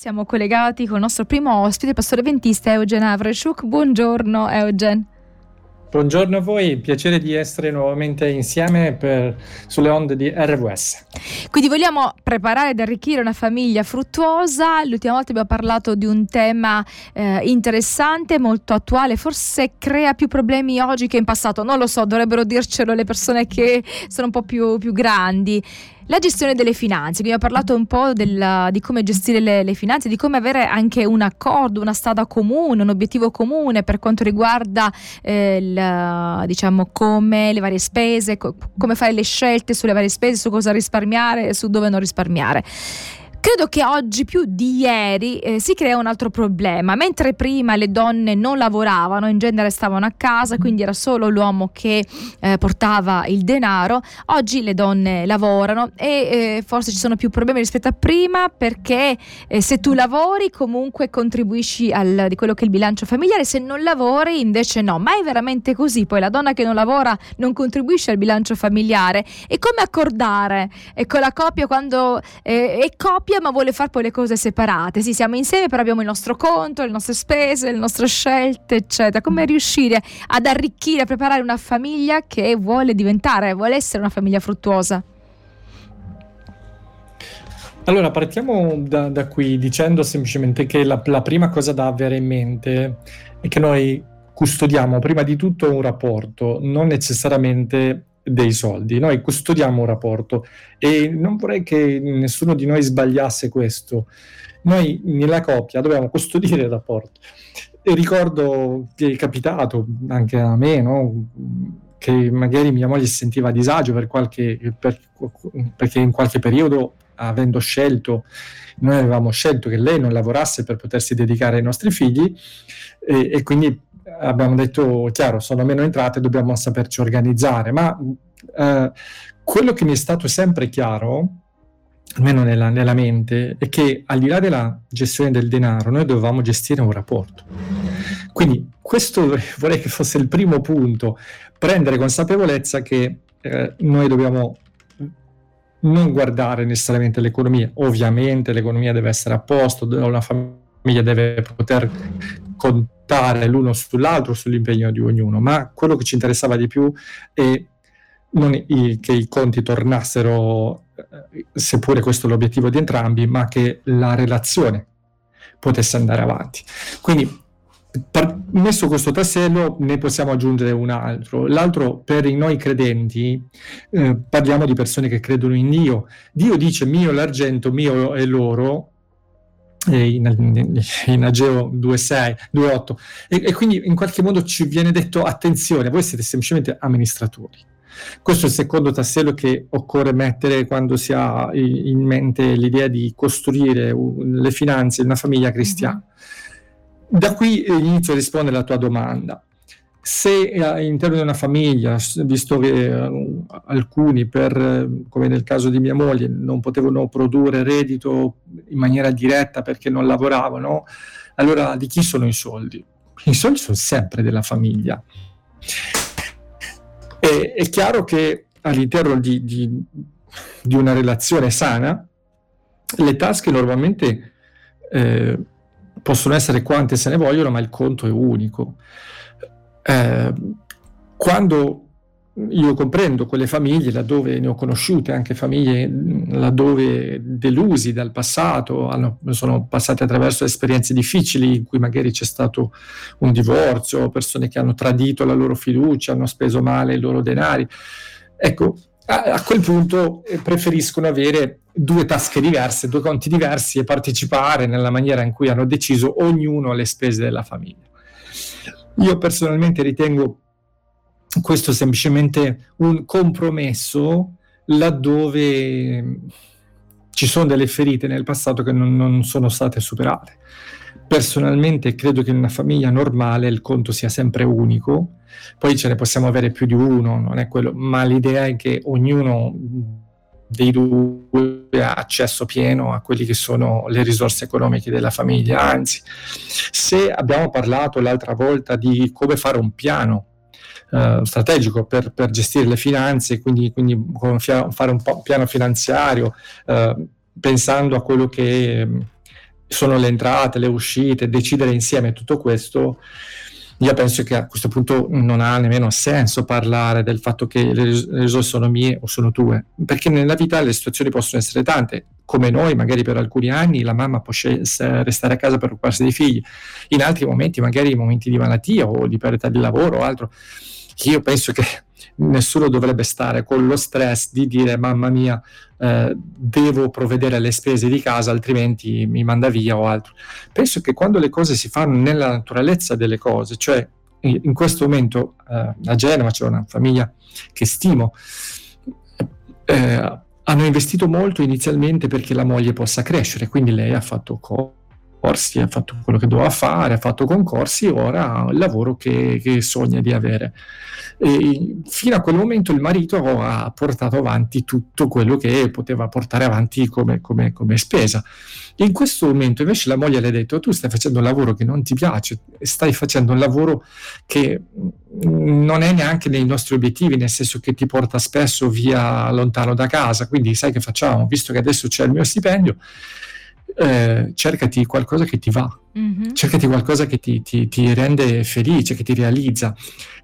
Siamo collegati con il nostro primo ospite, il pastore ventista Eugen Avreshuk. Buongiorno Eugen. Buongiorno a voi, piacere di essere nuovamente insieme per, sulle onde di RWS. Quindi vogliamo preparare ed arricchire una famiglia fruttuosa. L'ultima volta abbiamo parlato di un tema eh, interessante, molto attuale, forse crea più problemi oggi che in passato. Non lo so, dovrebbero dircelo le persone che sono un po' più, più grandi. La gestione delle finanze, abbiamo parlato un po' del, di come gestire le, le, finanze, di come avere anche un accordo, una strada comune, un obiettivo comune per quanto riguarda eh, il, diciamo, come le varie spese, co- come fare le scelte sulle varie spese, su cosa risparmiare e su dove non risparmiare. Credo che oggi più di ieri eh, si crea un altro problema. Mentre prima le donne non lavoravano, in genere stavano a casa, quindi era solo l'uomo che eh, portava il denaro, oggi le donne lavorano e eh, forse ci sono più problemi rispetto a prima perché eh, se tu lavori comunque contribuisci al, di quello che è il bilancio familiare, se non lavori invece no. Ma è veramente così? Poi la donna che non lavora non contribuisce al bilancio familiare. E come accordare con la coppia quando eh, è coppia? Coppia ma vuole fare poi le cose separate. Sì, siamo insieme però abbiamo il nostro conto, le nostre spese, le nostre scelte, eccetera. Come riuscire ad arricchire, a preparare una famiglia che vuole diventare, vuole essere una famiglia fruttuosa? Allora, partiamo da, da qui dicendo semplicemente che la, la prima cosa da avere in mente è che noi custodiamo prima di tutto un rapporto, non necessariamente dei soldi. Noi custodiamo un rapporto e non vorrei che nessuno di noi sbagliasse questo. Noi nella coppia dobbiamo custodire il rapporto. E ricordo che è capitato anche a me, no? che magari mia moglie si sentiva a disagio per qualche, per, perché in qualche periodo, avendo scelto, noi avevamo scelto che lei non lavorasse per potersi dedicare ai nostri figli e, e quindi abbiamo detto, chiaro, sono meno entrate, dobbiamo saperci organizzare, ma eh, quello che mi è stato sempre chiaro, almeno nella, nella, mente, è che al di là della gestione del denaro, noi dovevamo gestire un rapporto. Quindi questo vorrei che fosse il primo punto, prendere consapevolezza che eh, noi dobbiamo non guardare necessariamente l'economia, ovviamente l'economia deve essere a posto, una famiglia deve poter contare l'uno sull'altro sull'impegno di ognuno, ma quello che ci interessava di più è non i, che i conti tornassero, eh, seppure questo è l'obiettivo di entrambi, ma che la relazione potesse andare avanti. Quindi, per, messo questo tassello, ne possiamo aggiungere un altro. L'altro, per i noi credenti, eh, parliamo di persone che credono in Dio. Dio dice mio l'argento, mio è l'oro, in, in Ageo 2.6, 2.8 e, e, quindi in qualche modo ci viene detto attenzione, voi siete semplicemente amministratori. Questo è il secondo tassello che occorre mettere quando si ha in mente l'idea di costruire le finanze di una famiglia cristiana. Da qui inizio a rispondere alla tua domanda se eh, all'interno di una famiglia, visto che uh, alcuni, per, come nel caso di mia moglie, non potevano produrre reddito in maniera diretta perché non lavoravano, allora di chi sono i soldi? I soldi sono sempre della famiglia. E, è chiaro che all'interno di, di, di, una relazione sana, le tasche normalmente eh, possono essere quante se ne vogliono, ma il conto è unico. Eh, quando io comprendo quelle famiglie laddove ne ho conosciute, anche famiglie laddove delusi dal passato, hanno, sono passate attraverso esperienze difficili in cui magari c'è stato un divorzio, persone che hanno tradito la loro fiducia, hanno speso male i loro denari. Ecco, a, a quel punto eh, preferiscono avere due tasche diverse, due conti diversi e partecipare nella maniera in cui hanno deciso ognuno alle spese della famiglia. Io personalmente ritengo questo semplicemente un compromesso laddove ci sono delle ferite nel passato che non, non, sono state superate. Personalmente credo che in una famiglia normale il conto sia sempre unico, poi ce ne possiamo avere più di uno, non è quello, ma l'idea è che ognuno dei due accesso pieno a quelle che sono le risorse economiche della famiglia. Anzi, se abbiamo parlato l'altra volta di come fare un piano Uh, strategico per, per, gestire le finanze, quindi, quindi fare un piano finanziario, uh, pensando a quello che sono le entrate, le uscite, decidere insieme tutto questo, io penso che a questo punto non ha nemmeno senso parlare del fatto che le risorse sono mie o sono tue, perché nella vita le situazioni possono essere tante, come noi magari per alcuni anni la mamma può restare a casa per occuparsi dei figli, in altri momenti magari momenti di malattia o di perdita di lavoro o altro. Io penso che nessuno dovrebbe stare con lo stress di dire mamma mia eh, devo provvedere alle spese di casa altrimenti mi manda via o altro. Penso che quando le cose si fanno nella naturalezza delle cose, cioè in questo momento eh, a Genova c'è una famiglia che stimo, eh, hanno investito molto inizialmente perché la moglie possa crescere, quindi lei ha fatto co- corsi, ha fatto quello che doveva fare, ha fatto concorsi, ora ha il lavoro che, che sogna di avere. E fino a quel momento il marito ha portato avanti tutto quello che poteva portare avanti come, come, come spesa. In questo momento invece la moglie le ha detto tu stai facendo un lavoro che non ti piace, stai facendo un lavoro che non è neanche nei nostri obiettivi, nel senso che ti porta spesso via lontano da casa, quindi sai che facciamo, visto che adesso c'è il mio stipendio, eh, cercati qualcosa che ti va, mm-hmm. cercati qualcosa che ti, ti, ti, rende felice, che ti realizza.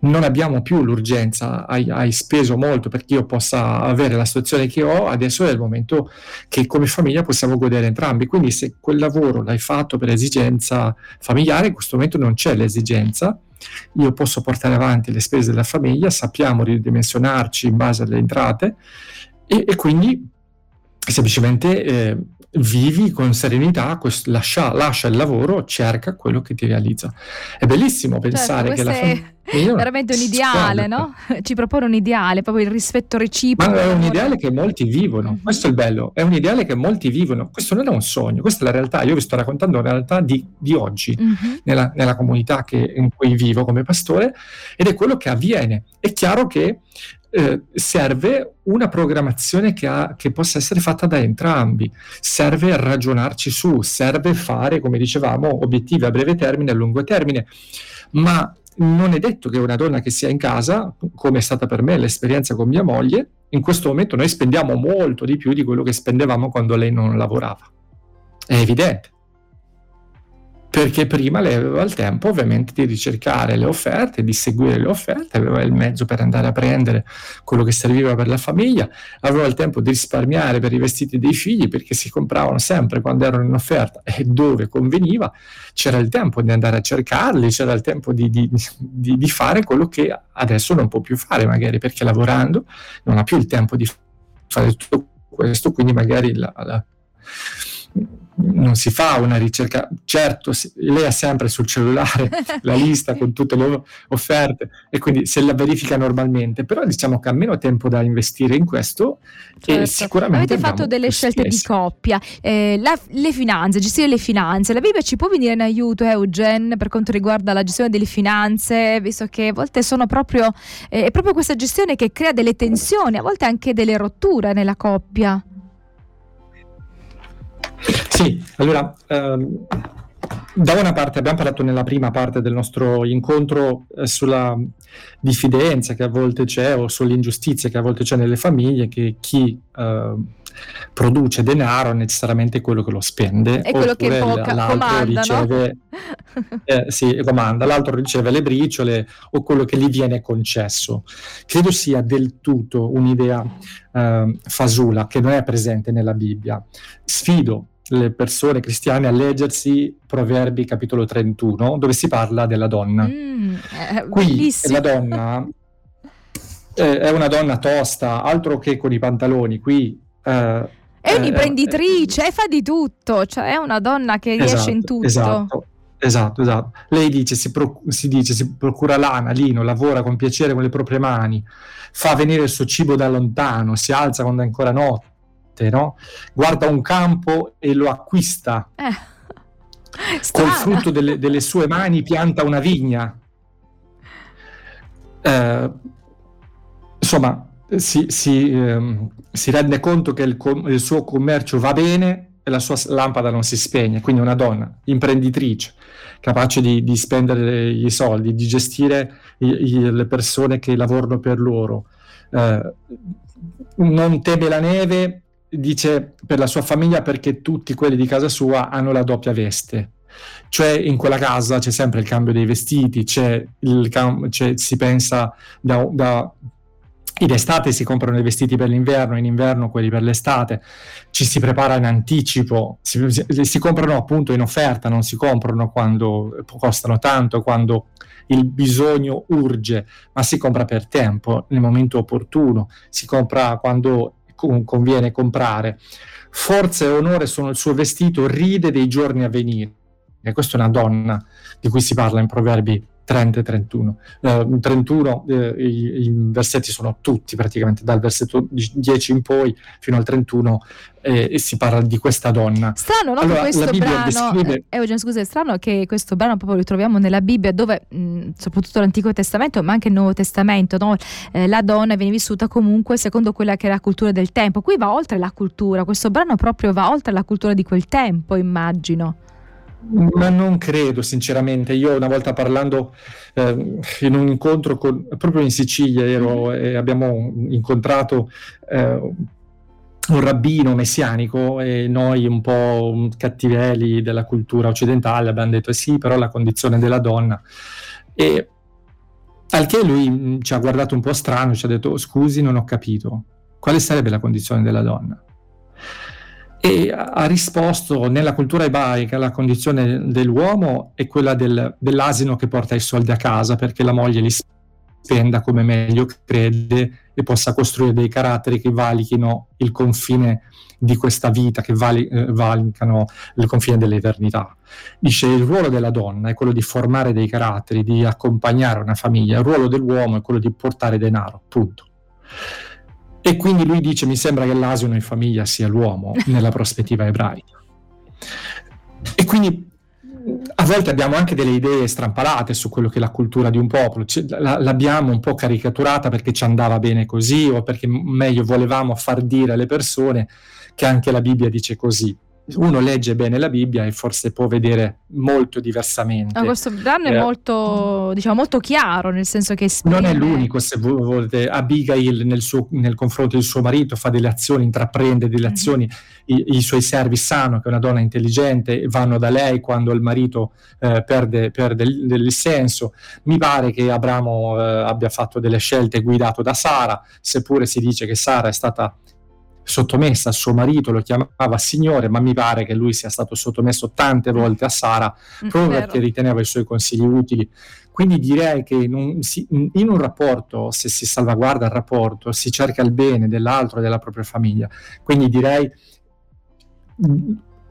Non abbiamo più l'urgenza, hai, hai, speso molto perché io possa avere la situazione che ho, adesso è il momento che come famiglia possiamo godere entrambi. Quindi se quel lavoro l'hai fatto per esigenza familiare, in questo momento non c'è l'esigenza, io posso portare avanti le spese della famiglia, sappiamo ridimensionarci in base alle entrate e, e quindi semplicemente... Eh, vivi con serenità, quest- lascia, lascia, il lavoro, cerca quello che ti realizza. È bellissimo certo, pensare certo, che la famiglia... È veramente un ideale, no? Ci propone un ideale, proprio il rispetto reciproco. Ma è un ideale che molti vivono, mm-hmm. questo è il bello, è un ideale che molti vivono, questo non è un sogno, questa è la realtà, io vi sto raccontando la realtà di, di oggi, mm-hmm. nella, nella, comunità che, in cui vivo come pastore, ed è quello che avviene. È chiaro che eh, serve una programmazione che, ha, che, possa essere fatta da entrambi, serve ragionarci su, serve fare, come dicevamo, obiettivi a breve termine e a lungo termine, ma non è detto che una donna che sia in casa, come è stata per me l'esperienza con mia moglie, in questo momento noi spendiamo molto di più di quello che spendevamo quando lei non lavorava. È evidente perché prima lei aveva il tempo ovviamente di ricercare le offerte, di seguire le offerte, aveva il mezzo per andare a prendere quello che serviva per la famiglia, aveva il tempo di risparmiare per i vestiti dei figli perché si compravano sempre quando erano in offerta e dove conveniva, c'era il tempo di andare a cercarli, c'era il tempo di, di, di, di fare quello che adesso non può più fare magari perché lavorando non ha più il tempo di fare tutto questo, quindi magari la, la non si fa una ricerca, certo lei ha sempre sul cellulare la lista con tutte le offerte e quindi se la verifica normalmente, però diciamo che ha meno tempo da investire in questo certo. e sicuramente... Avete fatto delle scelte di coppia, eh, la, le finanze, gestire le finanze, la Bibbia ci può venire in aiuto Eugen per quanto riguarda la gestione delle finanze, visto che a volte sono proprio, eh, è proprio questa gestione che crea delle tensioni, a volte anche delle rotture nella coppia. Sì, allora, ehm, da una parte abbiamo parlato nella prima parte del nostro incontro eh, sulla diffidenza che a volte c'è o sull'ingiustizia che a volte c'è nelle famiglie, che chi eh, produce denaro è necessariamente quello che lo spende, è quello che poca, l'altro riceve, no? eh, sì, comanda, l'altro riceve le briciole o quello che gli viene concesso. Credo sia del tutto un'idea eh, fasula che non è presente nella Bibbia. Sfido le persone cristiane a leggersi Proverbi capitolo 31 dove si parla della donna. Mm, eh, Qui bellissimo. la donna eh, è una donna tosta, altro che con i pantaloni. Qui eh, è un'imprenditrice, eh, fa di tutto, cioè è una donna che esatto, riesce in tutto. Esatto. Esatto, esatto. Lei dice si, pro- si, dice, si procura lana, lino, lavora con piacere con le proprie mani, fa venire il suo cibo da lontano, si alza quando è ancora notte notte, no? guarda un campo e lo acquista. Eh. Col frutto delle, delle, sue mani pianta una vigna. Eh, insomma, si, si, ehm, si, rende conto che il, com- il, suo commercio va bene e la sua lampada non si spegne. Quindi una donna imprenditrice, capace di, di spendere i soldi, di gestire i, i, le persone che lavorano per loro. Eh, non teme la neve dice per la sua famiglia perché tutti quelli di casa sua hanno la doppia veste. Cioè in quella casa c'è sempre il cambio dei vestiti, c'è il c'è, si pensa da, da in estate si comprano i vestiti per l'inverno, in inverno quelli per l'estate, ci si prepara in anticipo, si, si, comprano appunto in offerta, non si comprano quando costano tanto, quando il bisogno urge, ma si compra per tempo, nel momento opportuno, si compra quando conviene comprare. Forza e onore sono il suo vestito, ride dei giorni a venire. E questa è una donna di cui si parla in Proverbi 30 e 31. Uh, 31 eh, i, i, versetti sono tutti praticamente dal versetto 10 in poi fino al 31 eh, e si parla di questa donna. Strano, no? Allora, questo brano, descrive... eh, Eugen, scusa, è strano che questo brano proprio lo troviamo nella Bibbia dove, mh, soprattutto l'Antico Testamento, ma anche il Nuovo Testamento, no? eh, la donna viene vissuta comunque secondo quella che è la cultura del tempo. Qui va oltre la cultura, questo brano proprio va oltre la cultura di quel tempo, immagino. Ma non credo, sinceramente. Io una volta parlando eh, in un incontro con, proprio in Sicilia ero, mm-hmm. e abbiamo incontrato eh, un rabbino messianico e noi un po' cattivelli della cultura occidentale abbiamo detto eh sì, però la condizione della donna. E al che lui mm, ci ha guardato un po' strano, ci ha detto scusi, non ho capito. Quale sarebbe la condizione della donna? E ha risposto nella cultura ebraica la condizione dell'uomo è quella del, dell'asino che porta i soldi a casa perché la moglie li spenda come meglio crede e possa costruire dei caratteri che valichino il confine di questa vita, che vali, eh, valicano il confine dell'eternità. Dice il ruolo della donna è quello di formare dei caratteri, di accompagnare una famiglia, il ruolo dell'uomo è quello di portare denaro, punto. E quindi lui dice: Mi sembra che l'asino in famiglia sia l'uomo nella prospettiva ebraica. E quindi a volte abbiamo anche delle idee strampalate su quello che è la cultura di un popolo, l'abbiamo un po' caricaturata perché ci andava bene così o perché meglio volevamo far dire alle persone che anche la Bibbia dice così uno legge bene la Bibbia e forse può vedere molto diversamente. No, questo brano eh, è molto, diciamo, molto chiaro, nel senso che esprime... Non è l'unico, se volete. Abigail nel, suo, nel confronto del suo marito fa delle azioni, intraprende delle mhm. azioni, mm-hmm. I, i, suoi servi sanno che è una donna intelligente, vanno da lei quando il marito eh, perde, perde il, il, senso. Mi pare che Abramo eh, abbia fatto delle scelte guidato da Sara, seppure si dice che Sara è stata sottomessa a suo marito, lo chiamava signore, ma mi pare che lui sia stato sottomesso tante volte a Sara mm, proprio perché riteneva i suoi consigli utili. Quindi direi che in un, in un, rapporto, se si salvaguarda il rapporto, si cerca il bene dell'altro e della propria famiglia. Quindi direi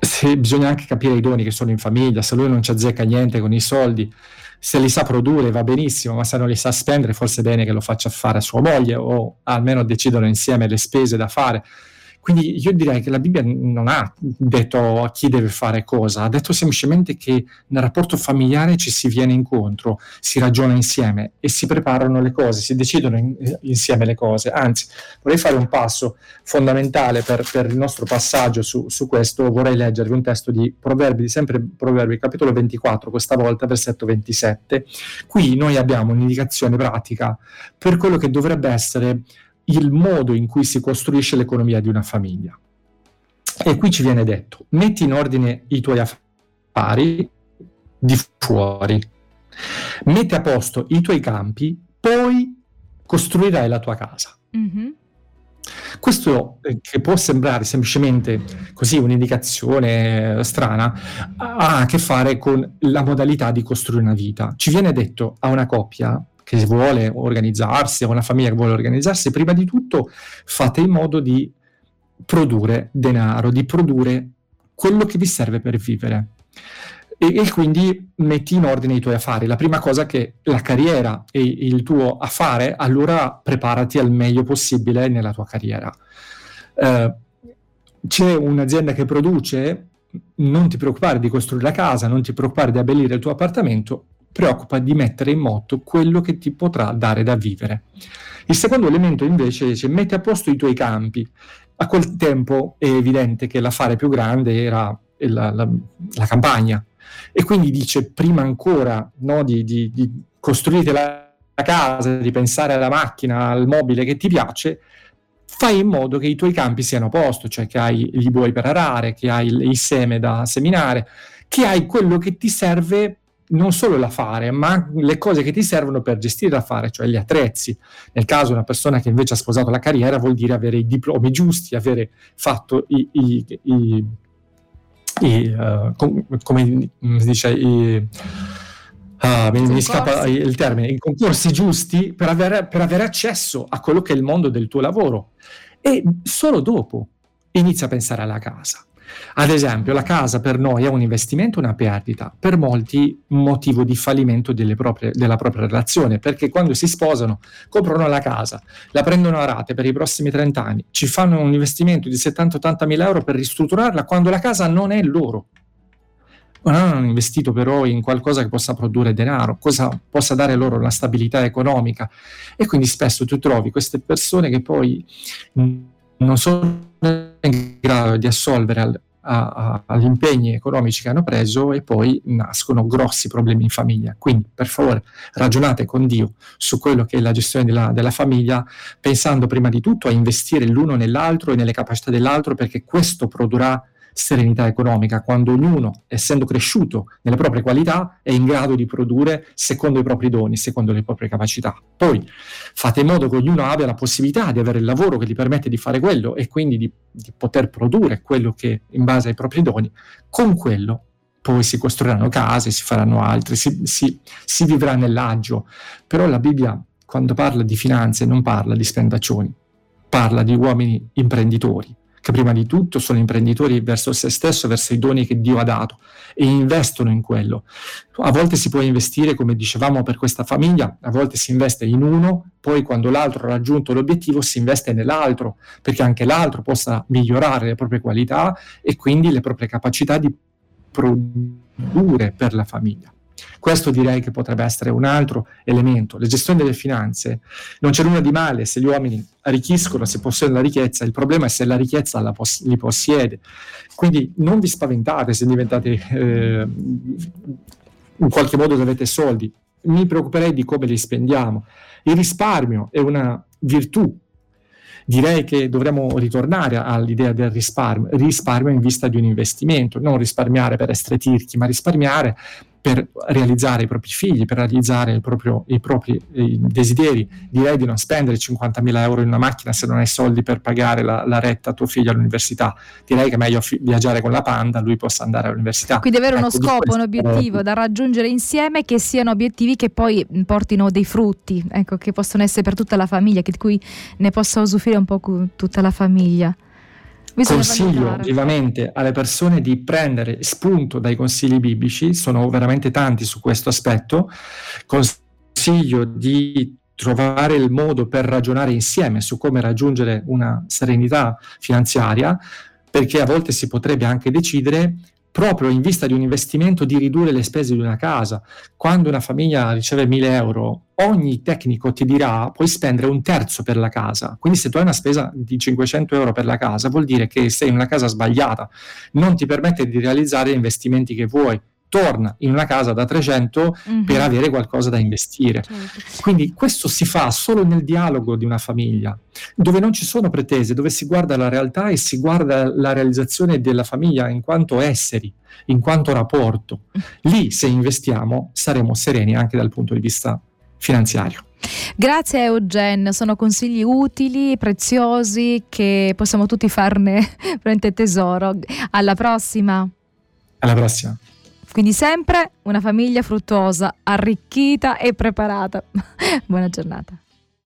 se bisogna anche capire i doni che sono in famiglia, se lui non ci azzecca niente con i soldi, se li sa produrre va benissimo, ma se non li sa spendere forse è bene che lo faccia fare a sua moglie o almeno decidono insieme le spese da fare. Quindi io direi che la Bibbia non ha detto a chi deve fare cosa, ha detto semplicemente che nel rapporto familiare ci si viene incontro, si ragiona insieme e si preparano le cose, si decidono in, insieme le cose. Anzi, vorrei fare un passo fondamentale per, per il nostro passaggio su, su, questo, vorrei leggervi un testo di Proverbi, sempre Proverbi, capitolo 24, questa volta versetto 27. Qui noi abbiamo un'indicazione pratica per quello che dovrebbe essere il modo in cui si costruisce l'economia di una famiglia. E qui ci viene detto, metti in ordine i tuoi affari di fuori, metti a posto i tuoi campi, poi costruirai la tua casa. Mm-hmm. Questo, eh, che può sembrare semplicemente così un'indicazione eh, strana, ha a che fare con la modalità di costruire una vita. Ci viene detto a una coppia che vuole organizzarsi, o una famiglia che vuole organizzarsi, prima di tutto fate in modo di produrre denaro, di produrre quello che vi serve per vivere. E, e, quindi metti in ordine i tuoi affari. La prima cosa che la carriera e il tuo affare, allora preparati al meglio possibile nella tua carriera. Eh, c'è un'azienda che produce, non ti preoccupare di costruire la casa, non ti preoccupare di abbellire il tuo appartamento, preoccupa di mettere in moto quello che ti potrà dare da vivere. Il secondo elemento invece dice metti a posto i tuoi campi. A quel tempo è evidente che l'affare più grande era la, la, la campagna e quindi dice prima ancora no, di, di, di costruire la, la casa, di pensare alla macchina, al mobile che ti piace, fai in modo che i tuoi campi siano a posto, cioè che hai gli buoi per arare, che hai il seme da seminare, che hai quello che ti serve non solo la fare, ma le cose che ti servono per gestire la fare, cioè gli attrezzi. Nel caso una persona che invece ha sposato la carriera vuol dire avere i diplomi giusti, avere fatto i, i, i, i uh, com, come si dice, i, uh, mi, mi, scappa il termine, i concorsi giusti per avere, per avere accesso a quello che è il mondo del tuo lavoro. E solo dopo inizia a pensare alla casa. Ad esempio, la casa per noi è un investimento una perdita, per molti un motivo di fallimento proprie, della propria relazione, perché quando si sposano comprano la casa, la prendono a rate per i prossimi 30 anni, ci fanno un investimento di 70-80 mila euro per ristrutturarla quando la casa non è loro. Non hanno investito però in qualcosa che possa produrre denaro, cosa possa dare loro una stabilità economica e quindi spesso tu trovi queste persone che poi non sono in grado di assolvere al, a, a, agli impegni economici che hanno preso e poi nascono grossi problemi in famiglia. Quindi per favore ragionate con Dio su quello che è la gestione della, della famiglia, pensando prima di tutto a investire l'uno nell'altro e nelle capacità dell'altro perché questo produrrà serenità economica, quando ognuno, essendo cresciuto nelle proprie qualità, è in grado di produrre secondo i propri doni, secondo le proprie capacità. Poi fate in modo che ognuno abbia la possibilità di avere il lavoro che gli permette di fare quello e quindi di, di poter produrre quello che in base ai propri doni, con quello poi si costruiranno case, si faranno altre, si, si, si vivrà nell'agio. Però la Bibbia, quando parla di finanze, non parla di spendaccioni, parla di uomini imprenditori che prima di tutto sono imprenditori verso se stesso, verso i doni che Dio ha dato e investono in quello. A volte si può investire, come dicevamo, per questa famiglia, a volte si investe in uno, poi quando l'altro ha raggiunto l'obiettivo si investe nell'altro, perché anche l'altro possa migliorare le proprie qualità e quindi le proprie capacità di produrre per la famiglia. Questo direi che potrebbe essere un altro elemento. La gestione delle finanze, non c'è nulla di male se gli uomini arricchiscono, se possiedono la ricchezza, il problema è se la ricchezza la poss- li possiede. Quindi non vi spaventate se diventate, eh, in qualche modo avete soldi, mi preoccuperei di come li spendiamo. Il risparmio è una virtù direi che dovremmo ritornare all'idea del risparmio, risparmio in vista di un investimento, non risparmiare per essere tirchi, ma risparmiare per realizzare i propri figli, per realizzare proprio, i propri i desideri. Direi di non spendere 50.000 euro in una macchina se non hai soldi per pagare la, la retta a tuo figlio all'università. Direi che è meglio fi- viaggiare con la Panda, lui possa andare all'università. Quindi avere ecco, uno scopo, un obiettivo da raggiungere insieme, che siano obiettivi che poi portino dei frutti, ecco, che possono essere per tutta la famiglia, che di cui ne possa usufruire un po' tutta la famiglia. Bisogna Consiglio valutare. vivamente alle persone di prendere spunto dai consigli biblici, sono veramente tanti su questo aspetto. Consiglio di trovare il modo per ragionare insieme su come raggiungere una serenità finanziaria, perché a volte si potrebbe anche decidere proprio in vista di un investimento di ridurre le spese di una casa. Quando una famiglia riceve 1000 euro, ogni tecnico ti dirà puoi spendere un terzo per la casa. Quindi se tu hai una spesa di 500 euro per la casa, vuol dire che sei in una casa sbagliata, non ti permette di realizzare gli investimenti che vuoi torna in una casa da 300 mm-hmm. per avere qualcosa da investire. Certo. Quindi questo si fa solo nel dialogo di una famiglia, dove non ci sono pretese, dove si guarda la realtà e si guarda la realizzazione della famiglia in quanto esseri, in quanto rapporto. Lì se investiamo saremo sereni anche dal punto di vista finanziario. Grazie Eugen, sono consigli utili, preziosi che possiamo tutti farne tesoro. Alla prossima. Alla prossima. Quindi sempre una famiglia fruttuosa, arricchita e preparata. Buona giornata.